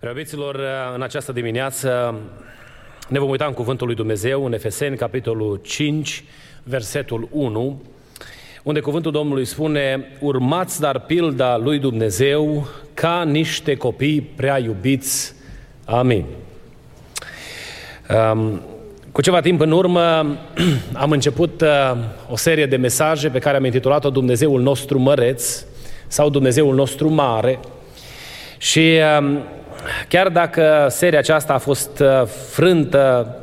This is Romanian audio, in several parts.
Preobiților, în această dimineață ne vom uita în Cuvântul lui Dumnezeu, în Efeseni, capitolul 5, versetul 1, unde Cuvântul Domnului spune Urmați dar pilda lui Dumnezeu ca niște copii prea iubiți. Amin. Um, cu ceva timp în urmă am început uh, o serie de mesaje pe care am intitulat-o Dumnezeul nostru măreț sau Dumnezeul nostru mare și uh, chiar dacă seria aceasta a fost uh, frântă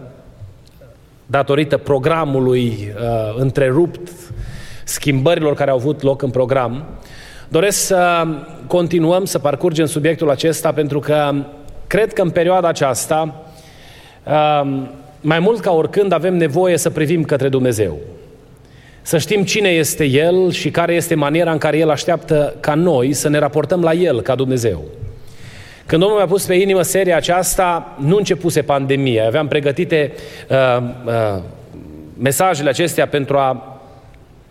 datorită programului uh, întrerupt, schimbărilor care au avut loc în program, doresc să continuăm să parcurgem subiectul acesta pentru că cred că în perioada aceasta, uh, mai mult ca oricând, avem nevoie să privim către Dumnezeu. Să știm cine este El și care este maniera în care El așteaptă ca noi să ne raportăm la El ca Dumnezeu. Când Domnul mi-a pus pe inimă seria aceasta, nu începuse pandemia. Aveam pregătite uh, uh, mesajele acestea pentru a,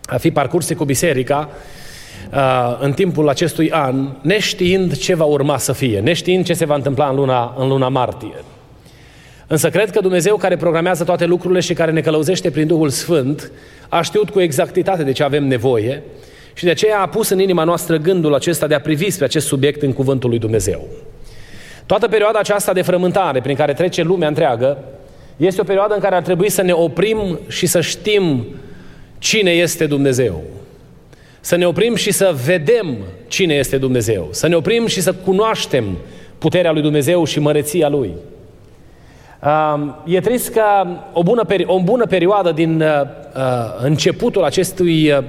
a fi parcurse cu biserica uh, în timpul acestui an, neștiind ce va urma să fie, neștiind ce se va întâmpla în luna, în luna martie. Însă cred că Dumnezeu care programează toate lucrurile și care ne călăuzește prin Duhul Sfânt a știut cu exactitate de ce avem nevoie și de aceea a pus în inima noastră gândul acesta de a privi spre acest subiect în Cuvântul lui Dumnezeu. Toată perioada aceasta de frământare prin care trece lumea întreagă este o perioadă în care ar trebui să ne oprim și să știm cine este Dumnezeu. Să ne oprim și să vedem cine este Dumnezeu. Să ne oprim și să cunoaștem puterea lui Dumnezeu și măreția Lui. E trist că o bună, o bună perioadă din uh, uh, începutul acestui uh,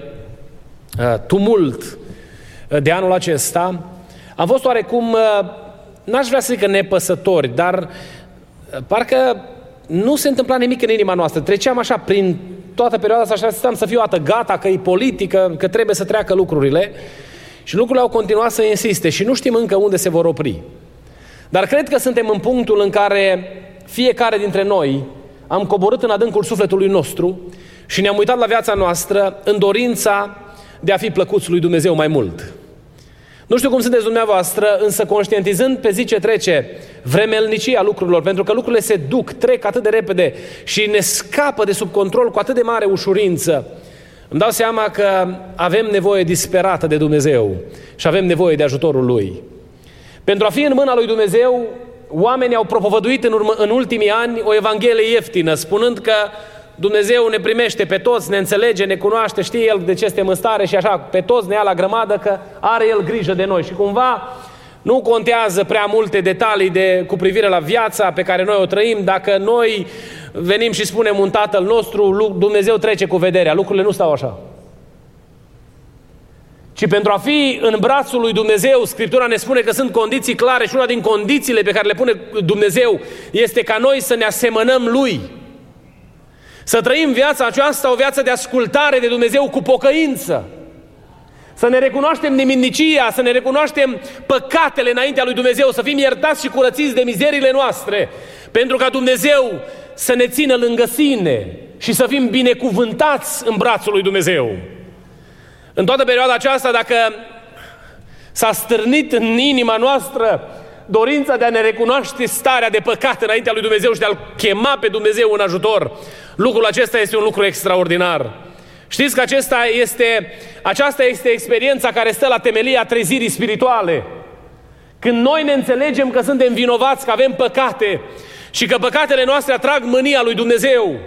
tumult de anul acesta a fost oarecum n-aș vrea să zic că nepăsători, dar uh, parcă nu se întâmpla nimic în inima noastră. Treceam așa prin toată perioada asta și așteptam să fiu atât gata, că e politică, că trebuie să treacă lucrurile. Și lucrurile au continuat să insiste și nu știm încă unde se vor opri. Dar cred că suntem în punctul în care fiecare dintre noi am coborât în adâncul sufletului nostru și ne-am uitat la viața noastră în dorința de a fi plăcuți lui Dumnezeu mai mult. Nu știu cum sunteți dumneavoastră, însă conștientizând pe zi ce trece vremelnicia lucrurilor, pentru că lucrurile se duc, trec atât de repede și ne scapă de sub control cu atât de mare ușurință, îmi dau seama că avem nevoie disperată de Dumnezeu și avem nevoie de ajutorul Lui. Pentru a fi în mâna lui Dumnezeu, oamenii au propovăduit în, urmă, în ultimii ani o evanghelie ieftină, spunând că Dumnezeu ne primește pe toți, ne înțelege, ne cunoaște, știe El de ce suntem în stare și așa, pe toți ne ia la grămadă că are El grijă de noi. Și cumva nu contează prea multe detalii de, cu privire la viața pe care noi o trăim. Dacă noi venim și spunem un tatăl nostru, Dumnezeu trece cu vederea. Lucrurile nu stau așa. Ci pentru a fi în brațul lui Dumnezeu, Scriptura ne spune că sunt condiții clare și una din condițiile pe care le pune Dumnezeu este ca noi să ne asemănăm Lui. Să trăim viața aceasta, o viață de ascultare de Dumnezeu cu pocăință. Să ne recunoaștem neminnicia, să ne recunoaștem păcatele înaintea lui Dumnezeu, să fim iertați și curățiți de mizerile noastre, pentru ca Dumnezeu să ne țină lângă sine și să fim binecuvântați în brațul lui Dumnezeu. În toată perioada aceasta, dacă s-a stârnit în inima noastră dorința de a ne recunoaște starea de păcat înaintea lui Dumnezeu și de a-L chema pe Dumnezeu în ajutor, lucrul acesta este un lucru extraordinar. Știți că acesta este, aceasta este experiența care stă la temelia trezirii spirituale. Când noi ne înțelegem că suntem vinovați, că avem păcate și că păcatele noastre atrag mânia lui Dumnezeu,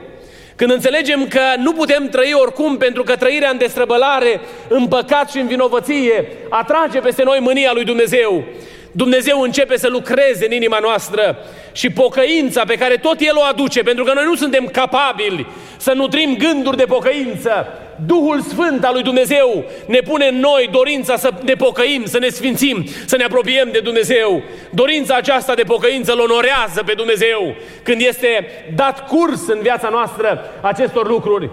când înțelegem că nu putem trăi oricum pentru că trăirea în destrăbălare, în păcat și în vinovăție atrage peste noi mânia lui Dumnezeu, Dumnezeu începe să lucreze în inima noastră și pocăința pe care tot El o aduce, pentru că noi nu suntem capabili să nutrim gânduri de pocăință. Duhul Sfânt al lui Dumnezeu ne pune în noi dorința să ne pocăim, să ne sfințim, să ne apropiem de Dumnezeu. Dorința aceasta de pocăință îl onorează pe Dumnezeu când este dat curs în viața noastră acestor lucruri.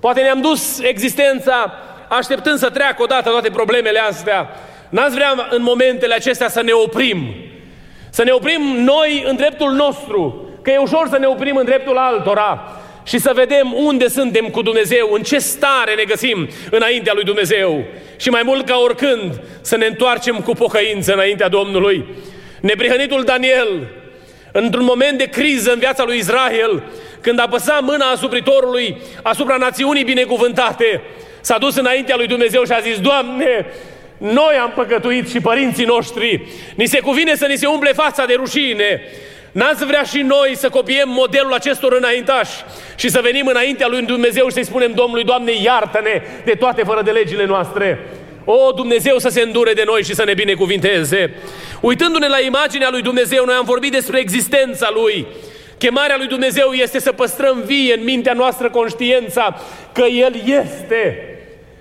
Poate ne-am dus existența așteptând să treacă odată toate problemele astea, N-ați vrea în momentele acestea să ne oprim. Să ne oprim noi în dreptul nostru. Că e ușor să ne oprim în dreptul altora. Și să vedem unde suntem cu Dumnezeu, în ce stare ne găsim înaintea lui Dumnezeu. Și mai mult ca oricând să ne întoarcem cu pocăință înaintea Domnului. Neprihănitul Daniel, într-un moment de criză în viața lui Israel, când a păsat mâna asupritorului asupra națiunii binecuvântate, s-a dus înaintea lui Dumnezeu și a zis, Doamne, noi am păcătuit și părinții noștri. Ni se cuvine să ni se umple fața de rușine. N-ați vrea și noi să copiem modelul acestor înaintași și să venim înaintea lui Dumnezeu și să-i spunem Domnului, Doamne, iartă-ne de toate fără de legile noastre. O, Dumnezeu să se îndure de noi și să ne binecuvinteze. Uitându-ne la imaginea lui Dumnezeu, noi am vorbit despre existența Lui. Chemarea lui Dumnezeu este să păstrăm vie în mintea noastră conștiința că El este.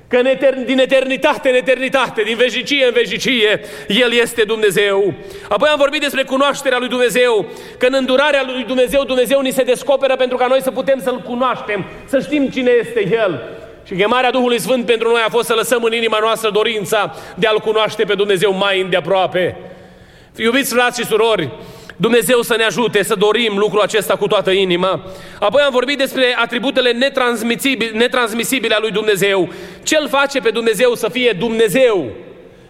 Că în etern, din eternitate în eternitate, din veșnicie în veșnicie, El este Dumnezeu. Apoi am vorbit despre cunoașterea lui Dumnezeu, că în îndurarea lui Dumnezeu, Dumnezeu ni se descoperă pentru ca noi să putem să-L cunoaștem, să știm cine este El. Și chemarea Duhului Sfânt pentru noi a fost să lăsăm în inima noastră dorința de a-L cunoaște pe Dumnezeu mai îndeaproape. Iubiți frați și surori, Dumnezeu să ne ajute să dorim lucrul acesta cu toată inima. Apoi am vorbit despre atributele netransmisibile, netransmisibile a lui Dumnezeu. Ce îl face pe Dumnezeu să fie Dumnezeu?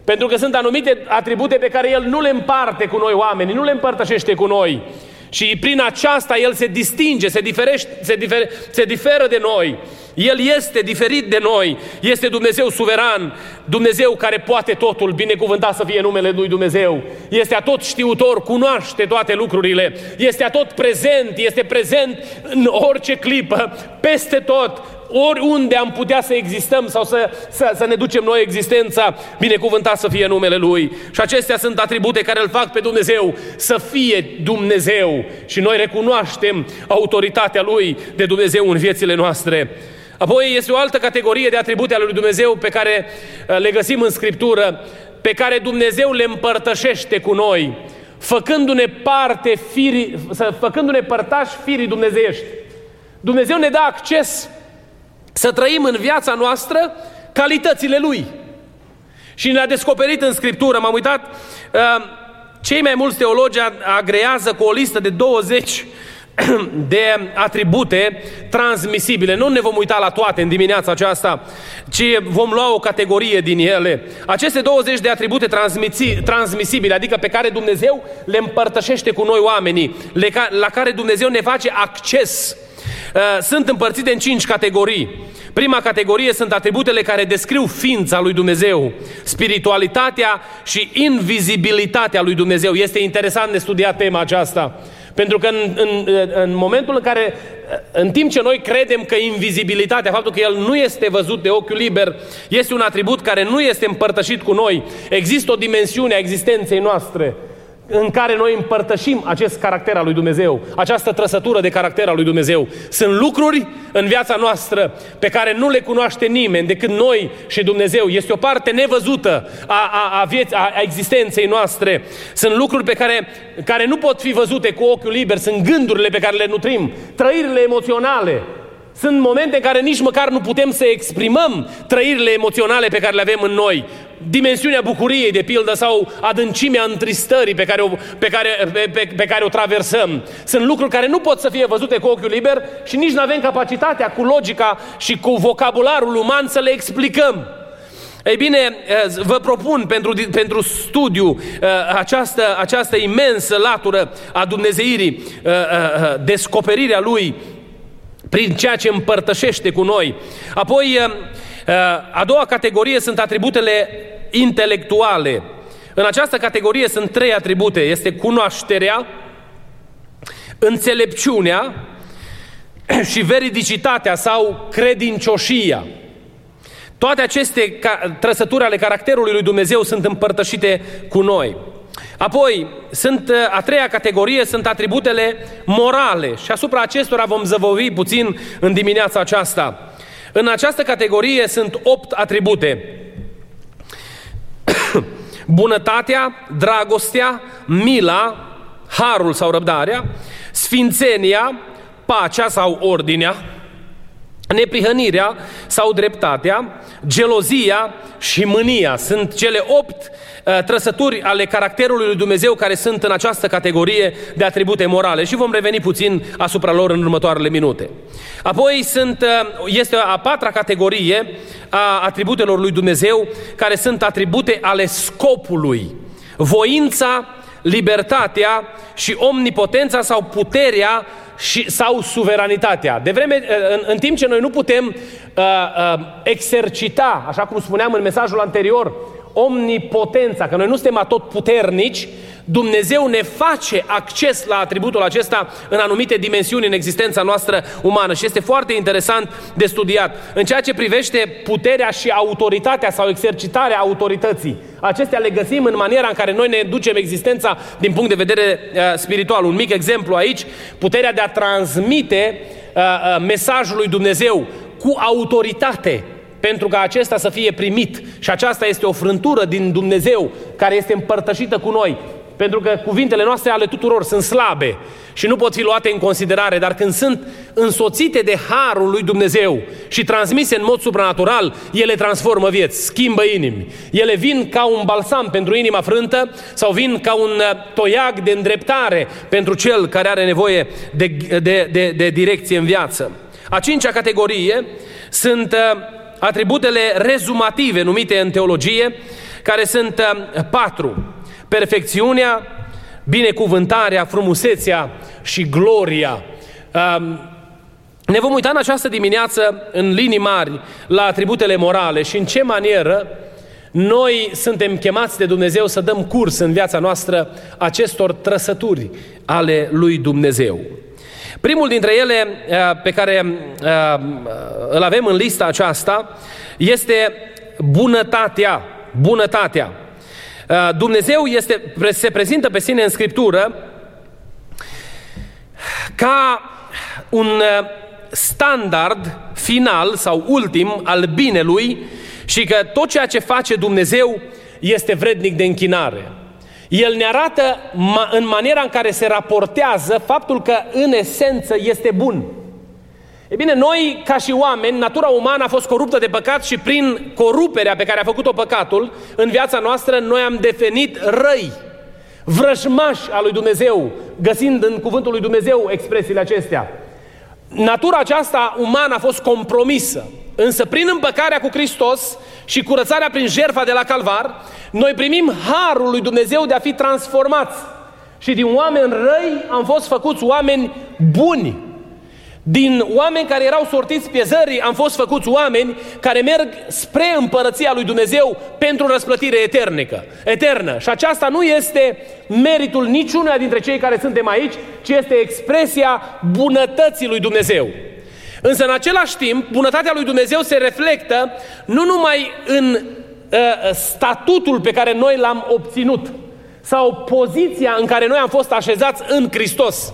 Pentru că sunt anumite atribute pe care El nu le împarte cu noi oamenii, nu le împărtășește cu noi. Și prin aceasta El se distinge, se, diferește, se, difer, se diferă de noi. El este diferit de noi, este Dumnezeu suveran, Dumnezeu care poate totul, binecuvântat să fie numele Lui Dumnezeu. Este atot știutor, cunoaște toate lucrurile, este atot prezent, este prezent în orice clipă, peste tot, oriunde am putea să existăm sau să, să, să ne ducem noi existența, binecuvântat să fie numele Lui. Și acestea sunt atribute care îl fac pe Dumnezeu să fie Dumnezeu și noi recunoaștem autoritatea Lui de Dumnezeu în viețile noastre. Apoi este o altă categorie de atribute ale lui Dumnezeu pe care uh, le găsim în Scriptură, pe care Dumnezeu le împărtășește cu noi, făcându-ne parte firii, făcându-ne părtași firii dumnezeiești. Dumnezeu ne dă acces să trăim în viața noastră calitățile Lui. Și ne-a descoperit în Scriptură, m-am uitat, uh, cei mai mulți teologi agrează cu o listă de 20 de atribute transmisibile. Nu ne vom uita la toate în dimineața aceasta, ci vom lua o categorie din ele. Aceste 20 de atribute transmisibile, adică pe care Dumnezeu le împărtășește cu noi oamenii, la care Dumnezeu ne face acces, uh, sunt împărțite în cinci categorii. Prima categorie sunt atributele care descriu ființa lui Dumnezeu, spiritualitatea și invizibilitatea lui Dumnezeu. Este interesant de studiat tema aceasta. Pentru că în, în, în momentul în care, în timp ce noi credem că invizibilitatea, faptul că El nu este văzut de ochiul liber, este un atribut care nu este împărtășit cu noi, există o dimensiune a existenței noastre în care noi împărtășim acest caracter al lui Dumnezeu, această trăsătură de caracter al lui Dumnezeu. Sunt lucruri în viața noastră pe care nu le cunoaște nimeni decât noi și Dumnezeu. Este o parte nevăzută a, a, a, vieț- a, a existenței noastre. Sunt lucruri pe care, care nu pot fi văzute cu ochiul liber, sunt gândurile pe care le nutrim, trăirile emoționale, sunt momente în care nici măcar nu putem să exprimăm trăirile emoționale pe care le avem în noi. Dimensiunea bucuriei, de pildă, sau adâncimea întristării pe care o, pe care, pe, pe, pe care o traversăm. Sunt lucruri care nu pot să fie văzute cu ochiul liber și nici nu avem capacitatea, cu logica și cu vocabularul uman să le explicăm. Ei bine, vă propun pentru, pentru studiu această, această imensă latură a Dumnezeirii, descoperirea Lui prin ceea ce împărtășește cu noi. Apoi, eh, eh, a doua categorie sunt atributele intelectuale. În această categorie sunt trei atribute. Este cunoașterea, înțelepciunea și veridicitatea sau credincioșia. Toate aceste trăsături ale caracterului lui Dumnezeu sunt împărtășite cu noi. Apoi, sunt, uh, a treia categorie sunt atributele morale și asupra acestora vom zăvovi puțin în dimineața aceasta. În această categorie sunt opt atribute. Bunătatea, dragostea, mila, harul sau răbdarea, sfințenia, pacea sau ordinea, neprihănirea sau dreptatea, gelozia și mânia. Sunt cele opt uh, trăsături ale caracterului lui Dumnezeu care sunt în această categorie de atribute morale și vom reveni puțin asupra lor în următoarele minute. Apoi sunt, uh, este a patra categorie a atributelor lui Dumnezeu care sunt atribute ale scopului. Voința, libertatea și omnipotența sau puterea și, sau suveranitatea. De vreme, în, în timp ce noi nu putem uh, uh, exercita, așa cum spuneam în mesajul anterior, omnipotența, că noi nu suntem atot puternici, Dumnezeu ne face acces la atributul acesta în anumite dimensiuni în existența noastră umană și este foarte interesant de studiat. În ceea ce privește puterea și autoritatea sau exercitarea autorității, acestea le găsim în maniera în care noi ne ducem existența din punct de vedere uh, spiritual. Un mic exemplu aici, puterea de a transmite uh, uh, mesajul lui Dumnezeu cu autoritate, pentru ca acesta să fie primit. Și aceasta este o frântură din Dumnezeu care este împărtășită cu noi. Pentru că cuvintele noastre ale tuturor sunt slabe și nu pot fi luate în considerare, dar când sunt însoțite de harul lui Dumnezeu și transmise în mod supranatural, ele transformă vieți, schimbă inimi. Ele vin ca un balsam pentru inima frântă sau vin ca un uh, toiag de îndreptare pentru cel care are nevoie de, de, de, de direcție în viață. A cincea categorie sunt uh, atributele rezumative numite în teologie, care sunt uh, patru perfecțiunea, binecuvântarea, frumusețea și gloria. Ne vom uita în această dimineață, în linii mari, la atributele morale și în ce manieră noi suntem chemați de Dumnezeu să dăm curs în viața noastră acestor trăsături ale lui Dumnezeu. Primul dintre ele pe care îl avem în lista aceasta este bunătatea. Bunătatea. Uh, Dumnezeu este, se prezintă pe sine în Scriptură ca un uh, standard final sau ultim al binelui și că tot ceea ce face Dumnezeu este vrednic de închinare. El ne arată în maniera în care se raportează faptul că în esență este bun. E bine, noi, ca și oameni, natura umană a fost coruptă de păcat și prin coruperea pe care a făcut-o păcatul în viața noastră, noi am devenit răi, vrăjmași al lui Dumnezeu, găsind în cuvântul lui Dumnezeu expresiile acestea. Natura aceasta umană a fost compromisă, însă prin împăcarea cu Hristos și curățarea prin jertfa de la Calvar, noi primim harul lui Dumnezeu de a fi transformați. Și din oameni răi am fost făcuți oameni buni, din oameni care erau sortiți piezării, am fost făcuți oameni care merg spre împărăția lui Dumnezeu pentru răsplătire eternică, eternă. Și aceasta nu este meritul niciunul dintre cei care suntem aici, ci este expresia bunătății lui Dumnezeu. Însă, în același timp, bunătatea lui Dumnezeu se reflectă nu numai în uh, statutul pe care noi l-am obținut sau poziția în care noi am fost așezați în Hristos,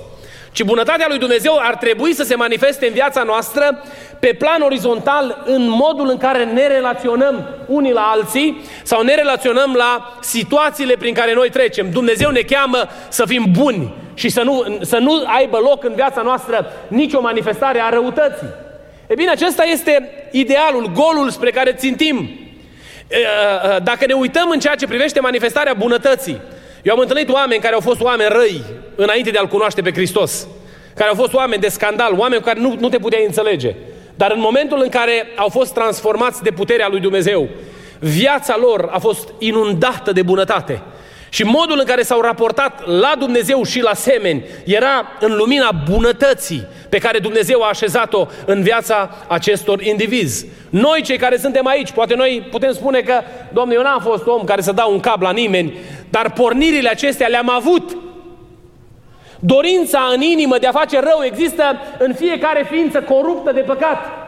ci bunătatea lui Dumnezeu ar trebui să se manifeste în viața noastră pe plan orizontal în modul în care ne relaționăm unii la alții sau ne relaționăm la situațiile prin care noi trecem. Dumnezeu ne cheamă să fim buni și să nu, să nu aibă loc în viața noastră nicio manifestare a răutății. E bine, acesta este idealul, golul spre care țintim. Dacă ne uităm în ceea ce privește manifestarea bunătății, eu am întâlnit oameni care au fost oameni răi înainte de a-L cunoaște pe Hristos. Care au fost oameni de scandal, oameni cu care nu, nu te puteai înțelege. Dar în momentul în care au fost transformați de puterea lui Dumnezeu, viața lor a fost inundată de bunătate. Și modul în care s-au raportat la Dumnezeu și la semeni era în lumina bunătății pe care Dumnezeu a așezat-o în viața acestor indivizi. Noi cei care suntem aici, poate noi putem spune că, Domnule, eu n-am fost om care să dau un cap la nimeni, dar pornirile acestea le-am avut. Dorința în inimă de a face rău există în fiecare ființă coruptă de păcat.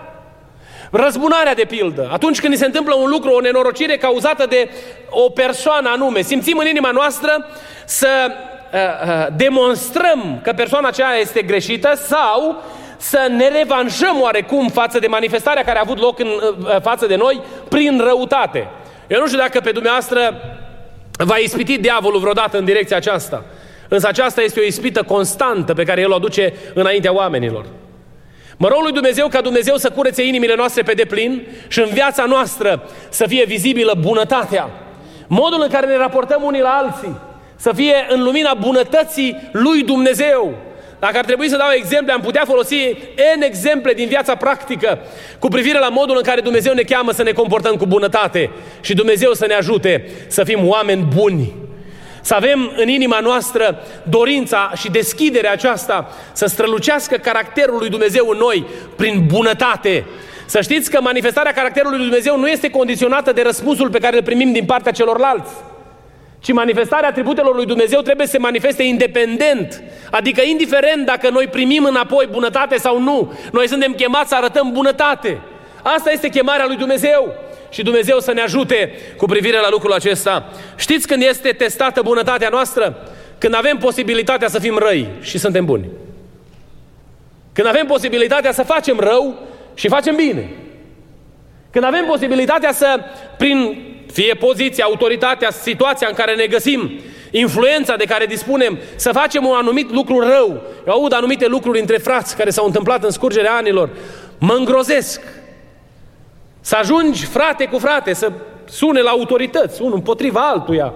Răzbunarea de pildă. Atunci când ni se întâmplă un lucru, o nenorocire cauzată de o persoană anume, simțim în inima noastră să uh, uh, demonstrăm că persoana aceea este greșită sau să ne revanșăm oarecum față de manifestarea care a avut loc în, uh, față de noi prin răutate. Eu nu știu dacă pe dumneavoastră va ispiti diavolul vreodată în direcția aceasta. Însă aceasta este o ispită constantă pe care El o aduce înaintea oamenilor. Mă rog lui Dumnezeu ca Dumnezeu să curețe inimile noastre pe deplin și în viața noastră să fie vizibilă bunătatea. Modul în care ne raportăm unii la alții să fie în lumina bunătății lui Dumnezeu. Dacă ar trebui să dau exemple, am putea folosi N exemple din viața practică cu privire la modul în care Dumnezeu ne cheamă să ne comportăm cu bunătate și Dumnezeu să ne ajute să fim oameni buni. Să avem în inima noastră dorința și deschiderea aceasta să strălucească caracterul lui Dumnezeu în noi prin bunătate. Să știți că manifestarea caracterului lui Dumnezeu nu este condiționată de răspunsul pe care îl primim din partea celorlalți ci manifestarea atributelor lui Dumnezeu trebuie să se manifeste independent, adică indiferent dacă noi primim înapoi bunătate sau nu, noi suntem chemați să arătăm bunătate. Asta este chemarea lui Dumnezeu și Dumnezeu să ne ajute cu privire la lucrul acesta. Știți când este testată bunătatea noastră? Când avem posibilitatea să fim răi și suntem buni. Când avem posibilitatea să facem rău și facem bine. Când avem posibilitatea să, prin fie poziția, autoritatea, situația în care ne găsim, influența de care dispunem, să facem un anumit lucru rău. Eu aud anumite lucruri între frați care s-au întâmplat în scurgerea anilor. Mă îngrozesc. Să ajungi frate cu frate, să sune la autorități, unul împotriva altuia.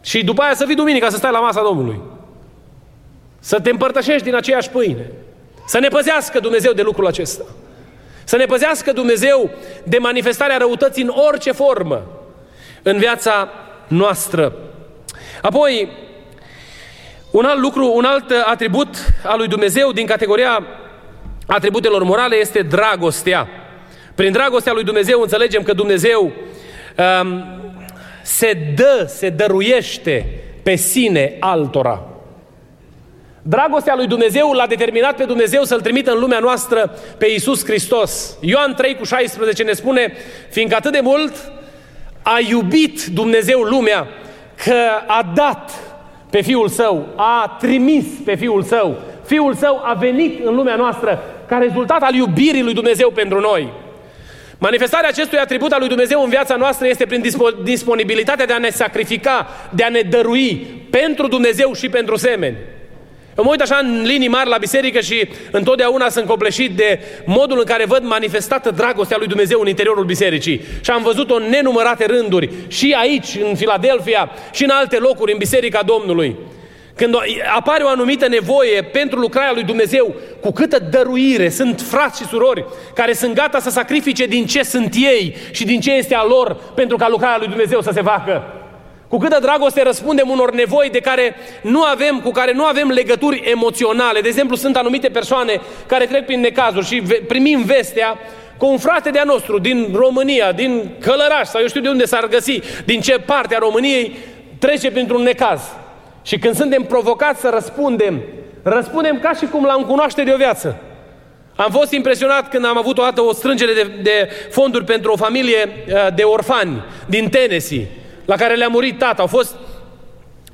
Și după aia să vii duminica să stai la masa Domnului. Să te împărtășești din aceeași pâine. Să ne păzească Dumnezeu de lucrul acesta. Să ne păzească Dumnezeu de manifestarea răutății în orice formă în viața noastră. Apoi, un alt lucru, un alt atribut al lui Dumnezeu din categoria atributelor morale este dragostea. Prin dragostea lui Dumnezeu înțelegem că Dumnezeu um, se dă, se dăruiește pe sine altora. Dragostea lui Dumnezeu l-a determinat pe Dumnezeu să-L trimită în lumea noastră pe Iisus Hristos. Ioan 3 cu 16 ne spune, fiindcă atât de mult a iubit Dumnezeu lumea, că a dat pe Fiul Său, a trimis pe Fiul Său. Fiul Său a venit în lumea noastră ca rezultat al iubirii lui Dumnezeu pentru noi. Manifestarea acestui atribut al lui Dumnezeu în viața noastră este prin disponibilitatea de a ne sacrifica, de a ne dărui pentru Dumnezeu și pentru semeni. Eu mă uit așa în linii mari la biserică și întotdeauna sunt copleșit de modul în care văd manifestată dragostea lui Dumnezeu în interiorul bisericii. Și am văzut-o în nenumărate rânduri, și aici, în Filadelfia, și în alte locuri, în Biserica Domnului. Când apare o anumită nevoie pentru lucrarea lui Dumnezeu, cu câtă dăruire sunt frați și surori care sunt gata să sacrifice din ce sunt ei și din ce este a lor pentru ca lucrarea lui Dumnezeu să se facă. Cu câtă dragoste răspundem unor nevoi de care nu avem, cu care nu avem legături emoționale. De exemplu, sunt anumite persoane care trec prin necazuri și primim vestea cu un frate de-a nostru din România, din Călăraș sau eu știu de unde s-ar găsi, din ce parte a României trece printr-un necaz. Și când suntem provocați să răspundem, răspundem ca și cum l-am cunoaște de o viață. Am fost impresionat când am avut o dată o strângere de, de fonduri pentru o familie uh, de orfani din Tennessee la care le-a murit tata. Au fost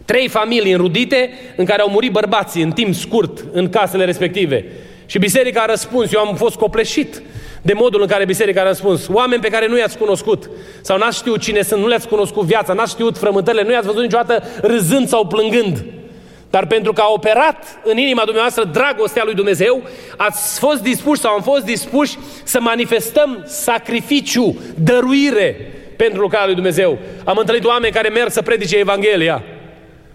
trei familii înrudite în care au murit bărbații în timp scurt în casele respective. Și biserica a răspuns, eu am fost copleșit de modul în care biserica a răspuns. Oameni pe care nu i-ați cunoscut sau n-ați știut cine sunt, nu le-ați cunoscut viața, n-ați știut frământările, nu i-ați văzut niciodată râzând sau plângând. Dar pentru că a operat în inima dumneavoastră dragostea lui Dumnezeu, ați fost dispuși sau am fost dispuși să manifestăm sacrificiu, dăruire, pentru lucrarea lui Dumnezeu. Am întâlnit oameni care merg să predice Evanghelia.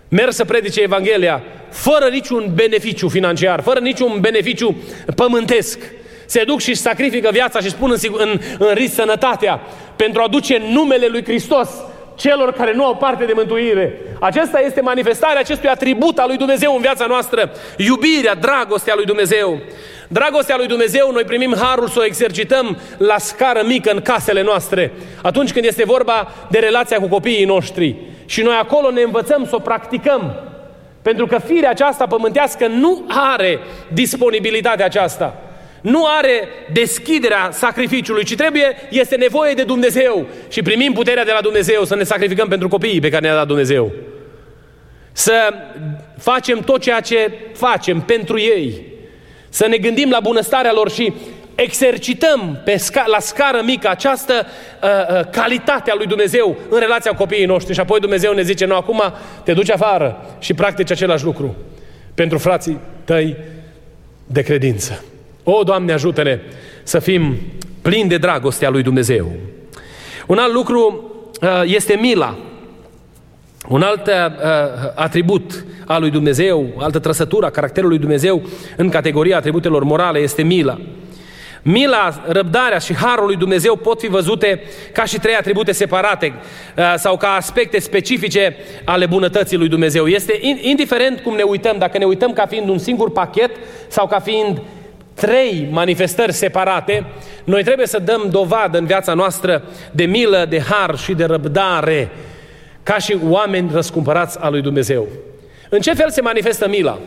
Merg să predice Evanghelia fără niciun beneficiu financiar, fără niciun beneficiu pământesc. Se duc și sacrifică viața și spun în, în, în risc sănătatea pentru a duce numele lui Hristos celor care nu au parte de mântuire. Acesta este manifestarea acestui atribut al lui Dumnezeu în viața noastră. Iubirea, dragostea lui Dumnezeu. Dragostea lui Dumnezeu, noi primim harul să o exercităm la scară mică în casele noastre. Atunci când este vorba de relația cu copiii noștri. Și noi acolo ne învățăm să o practicăm. Pentru că firea aceasta pământească nu are disponibilitatea aceasta. nu are deschiderea sacrificiului, ci trebuie, este nevoie de Dumnezeu și primim puterea de la Dumnezeu să ne sacrificăm pentru copiii pe care ne-a dat Dumnezeu. Să facem tot ceea ce facem pentru ei. Să ne gândim la bunăstarea lor și exercităm pe sca- la scară mică această uh, uh, calitate a lui Dumnezeu în relația cu copiii noștri și apoi Dumnezeu ne zice, nu, acum te duci afară și practici același lucru pentru frații tăi de credință. O, Doamne, ajută-ne să fim plini de dragostea lui Dumnezeu. Un alt lucru uh, este mila. Un alt uh, atribut al lui Dumnezeu, altă trăsătură a caracterului lui Dumnezeu în categoria atributelor morale este mila. Mila, răbdarea și harul lui Dumnezeu pot fi văzute ca și trei atribute separate uh, sau ca aspecte specifice ale bunătății lui Dumnezeu. Este indiferent cum ne uităm, dacă ne uităm ca fiind un singur pachet sau ca fiind trei manifestări separate, noi trebuie să dăm dovadă în viața noastră de milă, de har și de răbdare, ca și oameni răscumpărați al lui Dumnezeu. În ce fel se manifestă mila?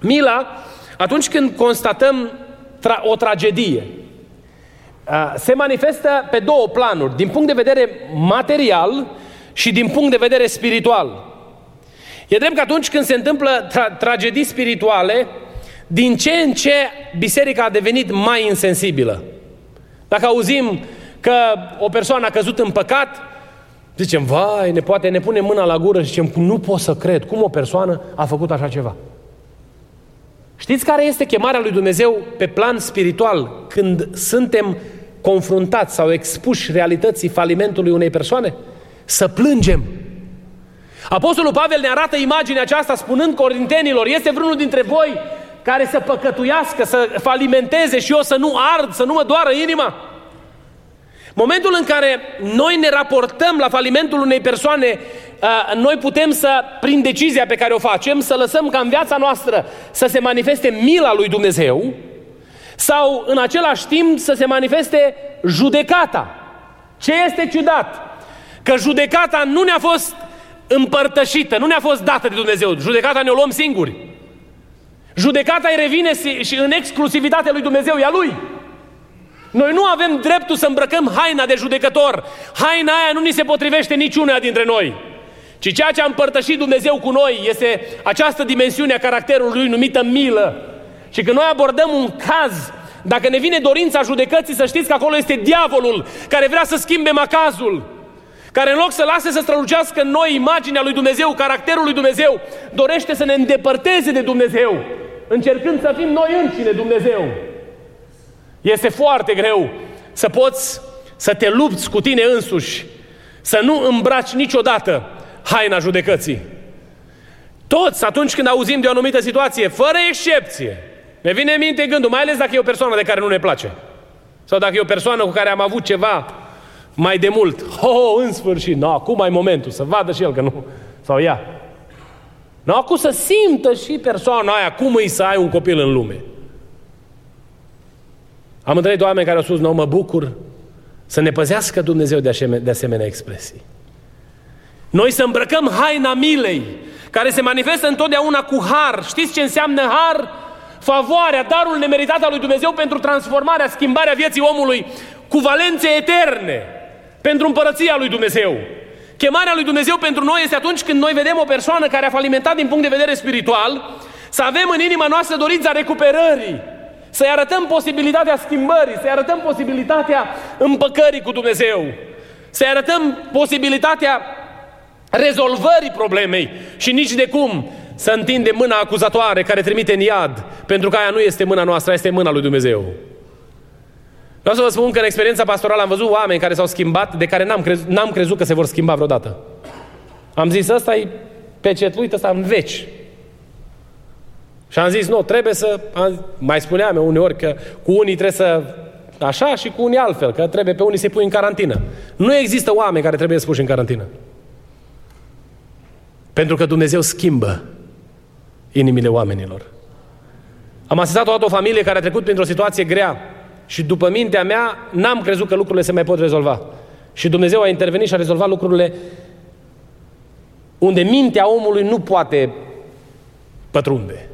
Mila, atunci când constatăm tra- o tragedie. Se manifestă pe două planuri, din punct de vedere material și din punct de vedere spiritual. E drept că atunci când se întâmplă tra- tragedii spirituale, din ce în ce biserica a devenit mai insensibilă. Dacă auzim că o persoană a căzut în păcat, zicem, vai, ne poate ne pune mâna la gură și zicem, nu pot să cred, cum o persoană a făcut așa ceva. Știți care este chemarea lui Dumnezeu pe plan spiritual când suntem confruntați sau expuși realității falimentului unei persoane? Să plângem. Apostolul Pavel ne arată imaginea aceasta spunând corintenilor, este vreunul dintre voi care să păcătuiască, să falimenteze și eu să nu ard, să nu mă doară inima? Momentul în care noi ne raportăm la falimentul unei persoane, noi putem să, prin decizia pe care o facem, să lăsăm ca în viața noastră să se manifeste mila lui Dumnezeu sau în același timp să se manifeste judecata. Ce este ciudat? Că judecata nu ne-a fost împărtășită, nu ne-a fost dată de Dumnezeu. Judecata ne-o luăm singuri. Judecata îi revine și în exclusivitatea lui Dumnezeu, e a lui. Noi nu avem dreptul să îmbrăcăm haina de judecător. Haina aia nu ni se potrivește niciuna dintre noi. Ci ceea ce a împărtășit Dumnezeu cu noi este această dimensiune a caracterului lui numită milă. Și când noi abordăm un caz, dacă ne vine dorința judecății, să știți că acolo este diavolul care vrea să schimbe macazul, care în loc să lase să strălucească în noi imaginea lui Dumnezeu, caracterul lui Dumnezeu, dorește să ne îndepărteze de Dumnezeu, încercând să fim noi înșine Dumnezeu. Este foarte greu să poți să te lupți cu tine însuși, să nu îmbraci niciodată haina judecății. Toți, atunci când auzim de o anumită situație, fără excepție, ne vine în minte gândul, mai ales dacă e o persoană de care nu ne place. Sau dacă e o persoană cu care am avut ceva mai de mult. Oh, în sfârșit, no, acum ai momentul să vadă și el că nu. Sau ea. No, acum să simtă și persoana aia cum îi să ai un copil în lume. Am întâlnit oameni care au spus, nu, mă bucur să ne păzească Dumnezeu de asemenea, de asemenea expresii. Noi să îmbrăcăm haina milei, care se manifestă întotdeauna cu har. Știți ce înseamnă har? Favoarea, darul nemeritat al lui Dumnezeu pentru transformarea, schimbarea vieții omului cu valențe eterne pentru împărăția lui Dumnezeu. Chemarea lui Dumnezeu pentru noi este atunci când noi vedem o persoană care a falimentat din punct de vedere spiritual, să avem în inima noastră dorința recuperării, să-i arătăm posibilitatea schimbării, să-i arătăm posibilitatea împăcării cu Dumnezeu, să-i arătăm posibilitatea rezolvării problemei și nici de cum să întinde mâna acuzatoare care trimite în iad, pentru că aia nu este mâna noastră, este mâna lui Dumnezeu. Vreau să vă spun că în experiența pastorală am văzut oameni care s-au schimbat, de care n-am, crezut, n-am crezut că se vor schimba vreodată. Am zis, ăsta e pecetuit, ăsta în veci. Și am zis, nu, trebuie să... Mai spuneam eu uneori că cu unii trebuie să așa și cu unii altfel, că trebuie pe unii să-i pui în carantină. Nu există oameni care trebuie să puși în carantină. Pentru că Dumnezeu schimbă inimile oamenilor. Am asistat o o familie care a trecut printr-o situație grea și după mintea mea n-am crezut că lucrurile se mai pot rezolva. Și Dumnezeu a intervenit și a rezolvat lucrurile unde mintea omului nu poate pătrunde.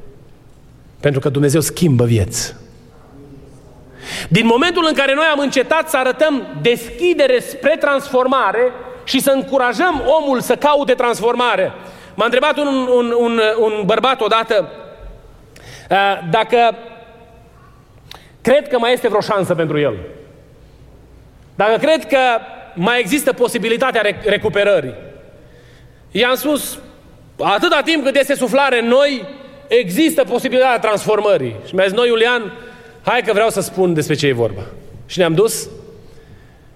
Pentru că Dumnezeu schimbă vieți. Din momentul în care noi am încetat să arătăm deschidere spre transformare și să încurajăm omul să caute transformare, m-a întrebat un, un, un, un bărbat odată uh, dacă cred că mai este vreo șansă pentru el. Dacă cred că mai există posibilitatea recuperării. I-am spus, atâta timp cât este suflare în noi, există posibilitatea transformării. Și mi-a zis, noi, Iulian, hai că vreau să spun despre ce e vorba. Și ne-am dus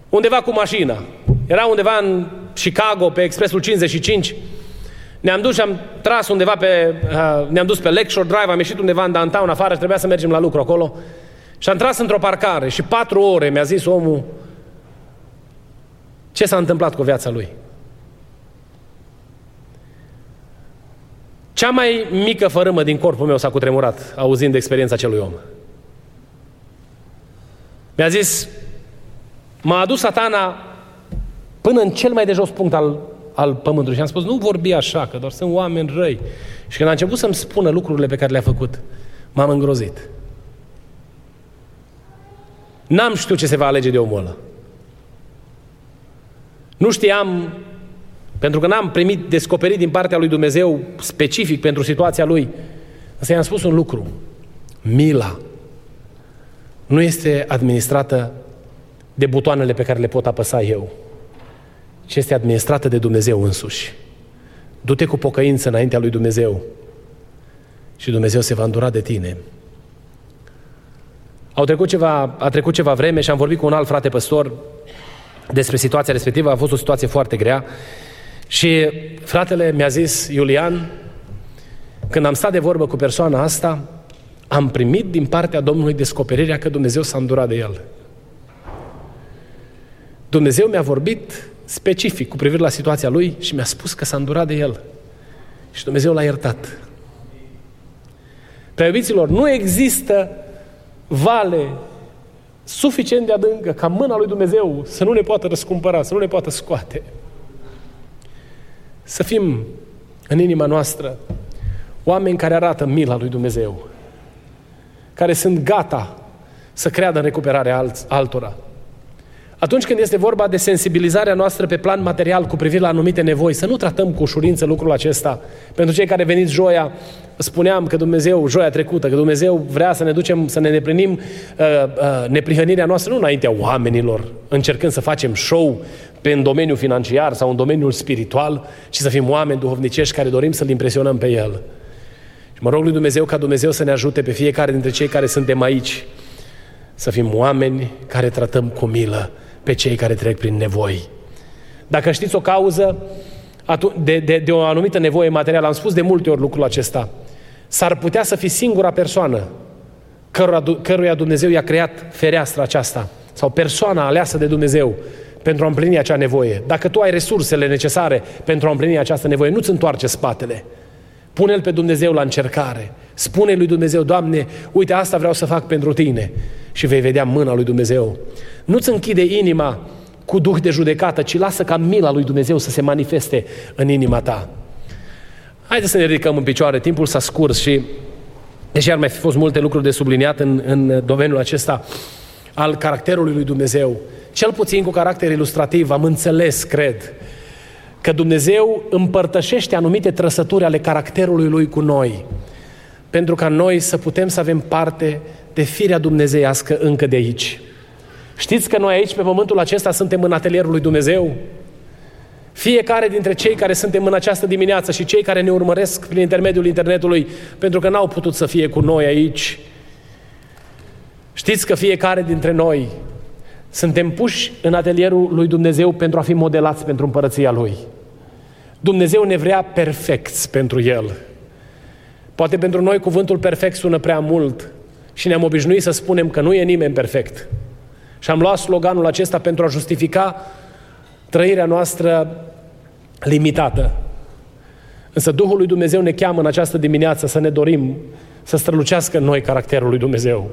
undeva cu mașina. Era undeva în Chicago, pe Expresul 55. Ne-am dus și am tras undeva pe... Uh, ne-am dus pe Lakeshore Drive, am ieșit undeva în downtown afară și trebuia să mergem la lucru acolo. Și am tras într-o parcare și patru ore mi-a zis omul ce s-a întâmplat cu viața lui. Cea mai mică fărâmă din corpul meu s-a cutremurat auzind experiența acelui om. Mi-a zis, m-a adus satana până în cel mai de jos punct al, al pământului și am spus, nu vorbi așa, că doar sunt oameni răi. Și când a început să-mi spună lucrurile pe care le-a făcut, m-am îngrozit. N-am știut ce se va alege de omul ăla. Nu știam, pentru că n-am primit descoperit din partea lui Dumnezeu specific pentru situația lui. Însă i-am spus un lucru. Mila nu este administrată de butoanele pe care le pot apăsa eu, ci este administrată de Dumnezeu însuși. Du-te cu pocăință înaintea lui Dumnezeu și Dumnezeu se va îndura de tine. Au trecut ceva, a trecut ceva vreme și am vorbit cu un alt frate păstor despre situația respectivă. A fost o situație foarte grea. Și fratele mi-a zis, Iulian, când am stat de vorbă cu persoana asta, am primit din partea Domnului descoperirea că Dumnezeu s-a îndurat de el. Dumnezeu mi-a vorbit specific cu privire la situația lui și mi-a spus că s-a îndurat de el. Și Dumnezeu l-a iertat. Prea iubiților, nu există vale suficient de adâncă ca mâna lui Dumnezeu să nu ne poată răscumpăra, să nu ne poată scoate. Să fim în inima noastră oameni care arată mila lui Dumnezeu, care sunt gata să creadă în recuperarea altora. Atunci când este vorba de sensibilizarea noastră pe plan material cu privire la anumite nevoi, să nu tratăm cu ușurință lucrul acesta. Pentru cei care veniți joia, spuneam că Dumnezeu, joia trecută, că Dumnezeu vrea să ne ducem, să ne neprinim uh, uh, neprihănirea noastră nu înaintea oamenilor, încercând să facem show pe în domeniul financiar sau în domeniul spiritual, ci să fim oameni duhovnicești care dorim să-L impresionăm pe El. Și mă rog lui Dumnezeu ca Dumnezeu să ne ajute pe fiecare dintre cei care suntem aici, să fim oameni care tratăm cu milă pe cei care trec prin nevoi. Dacă știți o cauză de, de, de o anumită nevoie materială, am spus de multe ori lucrul acesta, s-ar putea să fii singura persoană căruia, căruia Dumnezeu i-a creat fereastra aceasta sau persoana aleasă de Dumnezeu pentru a împlini acea nevoie. Dacă tu ai resursele necesare pentru a împlini această nevoie, nu-ți întoarce spatele. Pune-L pe Dumnezeu la încercare. Spune lui Dumnezeu, Doamne, uite, asta vreau să fac pentru Tine. Și vei vedea mâna lui Dumnezeu. Nu-ți închide inima cu duh de judecată, ci lasă ca mila lui Dumnezeu să se manifeste în inima ta. Haideți să ne ridicăm în picioare, timpul s-a scurs și deși ar mai fi fost multe lucruri de subliniat în, în domeniul acesta al caracterului lui Dumnezeu, cel puțin cu caracter ilustrativ, am înțeles, cred, că Dumnezeu împărtășește anumite trăsături ale caracterului Lui cu noi, pentru ca noi să putem să avem parte de firea dumnezeiască încă de aici. Știți că noi aici, pe pământul acesta, suntem în atelierul lui Dumnezeu? Fiecare dintre cei care suntem în această dimineață și cei care ne urmăresc prin intermediul internetului, pentru că n-au putut să fie cu noi aici, știți că fiecare dintre noi suntem puși în atelierul lui Dumnezeu pentru a fi modelați pentru împărăția Lui. Dumnezeu ne vrea perfecți pentru El. Poate pentru noi cuvântul perfect sună prea mult și ne-am obișnuit să spunem că nu e nimeni perfect. Și am luat sloganul acesta pentru a justifica trăirea noastră limitată. Însă Duhul lui Dumnezeu ne cheamă în această dimineață să ne dorim să strălucească în noi caracterul lui Dumnezeu.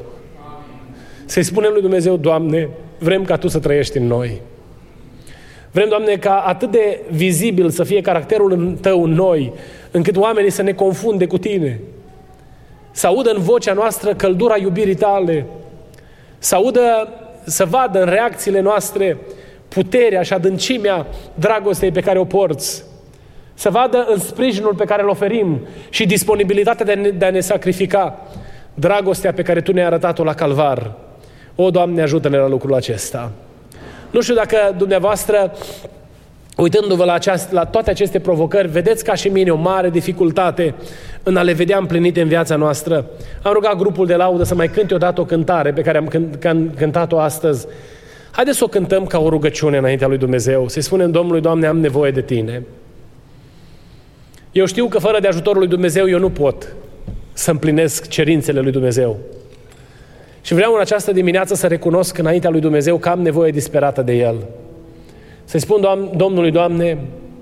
Să-i spunem lui Dumnezeu, Doamne, vrem ca Tu să trăiești în noi. Vrem, Doamne, ca atât de vizibil să fie caracterul Tău în noi, încât oamenii să ne confunde cu Tine. Să audă în vocea noastră căldura iubirii Tale, Să audă, să vadă în reacțiile noastre puterea și adâncimea dragostei pe care o porți. Să vadă în sprijinul pe care îl oferim și disponibilitatea de a ne, de a ne sacrifica dragostea pe care Tu ne-ai arătat-o la calvar. O, Doamne, ajută-ne la lucrul acesta. Nu știu dacă dumneavoastră, uitându-vă la, aceast, la toate aceste provocări, vedeți ca și mine o mare dificultate în a le vedea împlinite în viața noastră. Am rugat grupul de laudă să mai cânte odată o cântare pe care am cântat-o astăzi. Haideți să o cântăm ca o rugăciune înaintea lui Dumnezeu. Să-i spunem Domnului, Doamne, am nevoie de Tine. Eu știu că fără de ajutorul lui Dumnezeu eu nu pot să împlinesc cerințele lui Dumnezeu. Și vreau în această dimineață să recunosc înaintea lui Dumnezeu că am nevoie disperată de El. Să-i spun Doamne, Domnului, Doamne,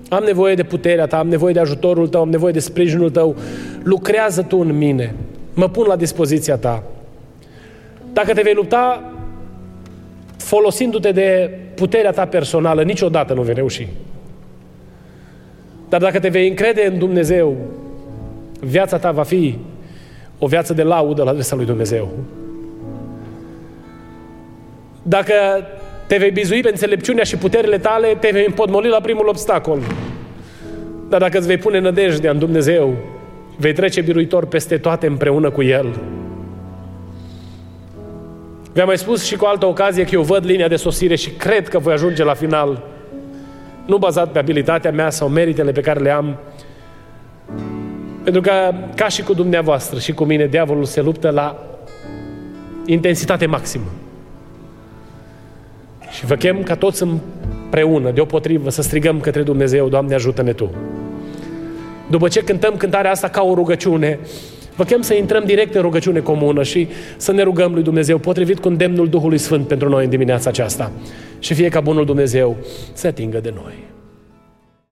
am nevoie de puterea Ta, am nevoie de ajutorul Tău, am nevoie de sprijinul Tău. Lucrează Tu în mine. Mă pun la dispoziția Ta. Dacă te vei lupta folosindu-te de puterea ta personală, niciodată nu vei reuși. Dar dacă te vei încrede în Dumnezeu, viața ta va fi o viață de laudă la adresa lui Dumnezeu. Dacă te vei bizui pe înțelepciunea și puterile tale, te vei împodmoli la primul obstacol. Dar dacă îți vei pune nădejdea în Dumnezeu, vei trece biruitor peste toate împreună cu El. Vi-am mai spus și cu altă ocazie că eu văd linia de sosire și cred că voi ajunge la final. Nu bazat pe abilitatea mea sau meritele pe care le am, pentru că, ca și cu dumneavoastră și cu mine, diavolul se luptă la intensitate maximă. Și vă chem ca toți împreună, deopotrivă, să strigăm către Dumnezeu, Doamne, ajută-ne Tu. După ce cântăm cântarea asta ca o rugăciune, vă chem să intrăm direct în rugăciune comună și să ne rugăm lui Dumnezeu, potrivit cu îndemnul Duhului Sfânt pentru noi în dimineața aceasta. Și fie ca Bunul Dumnezeu să atingă de noi.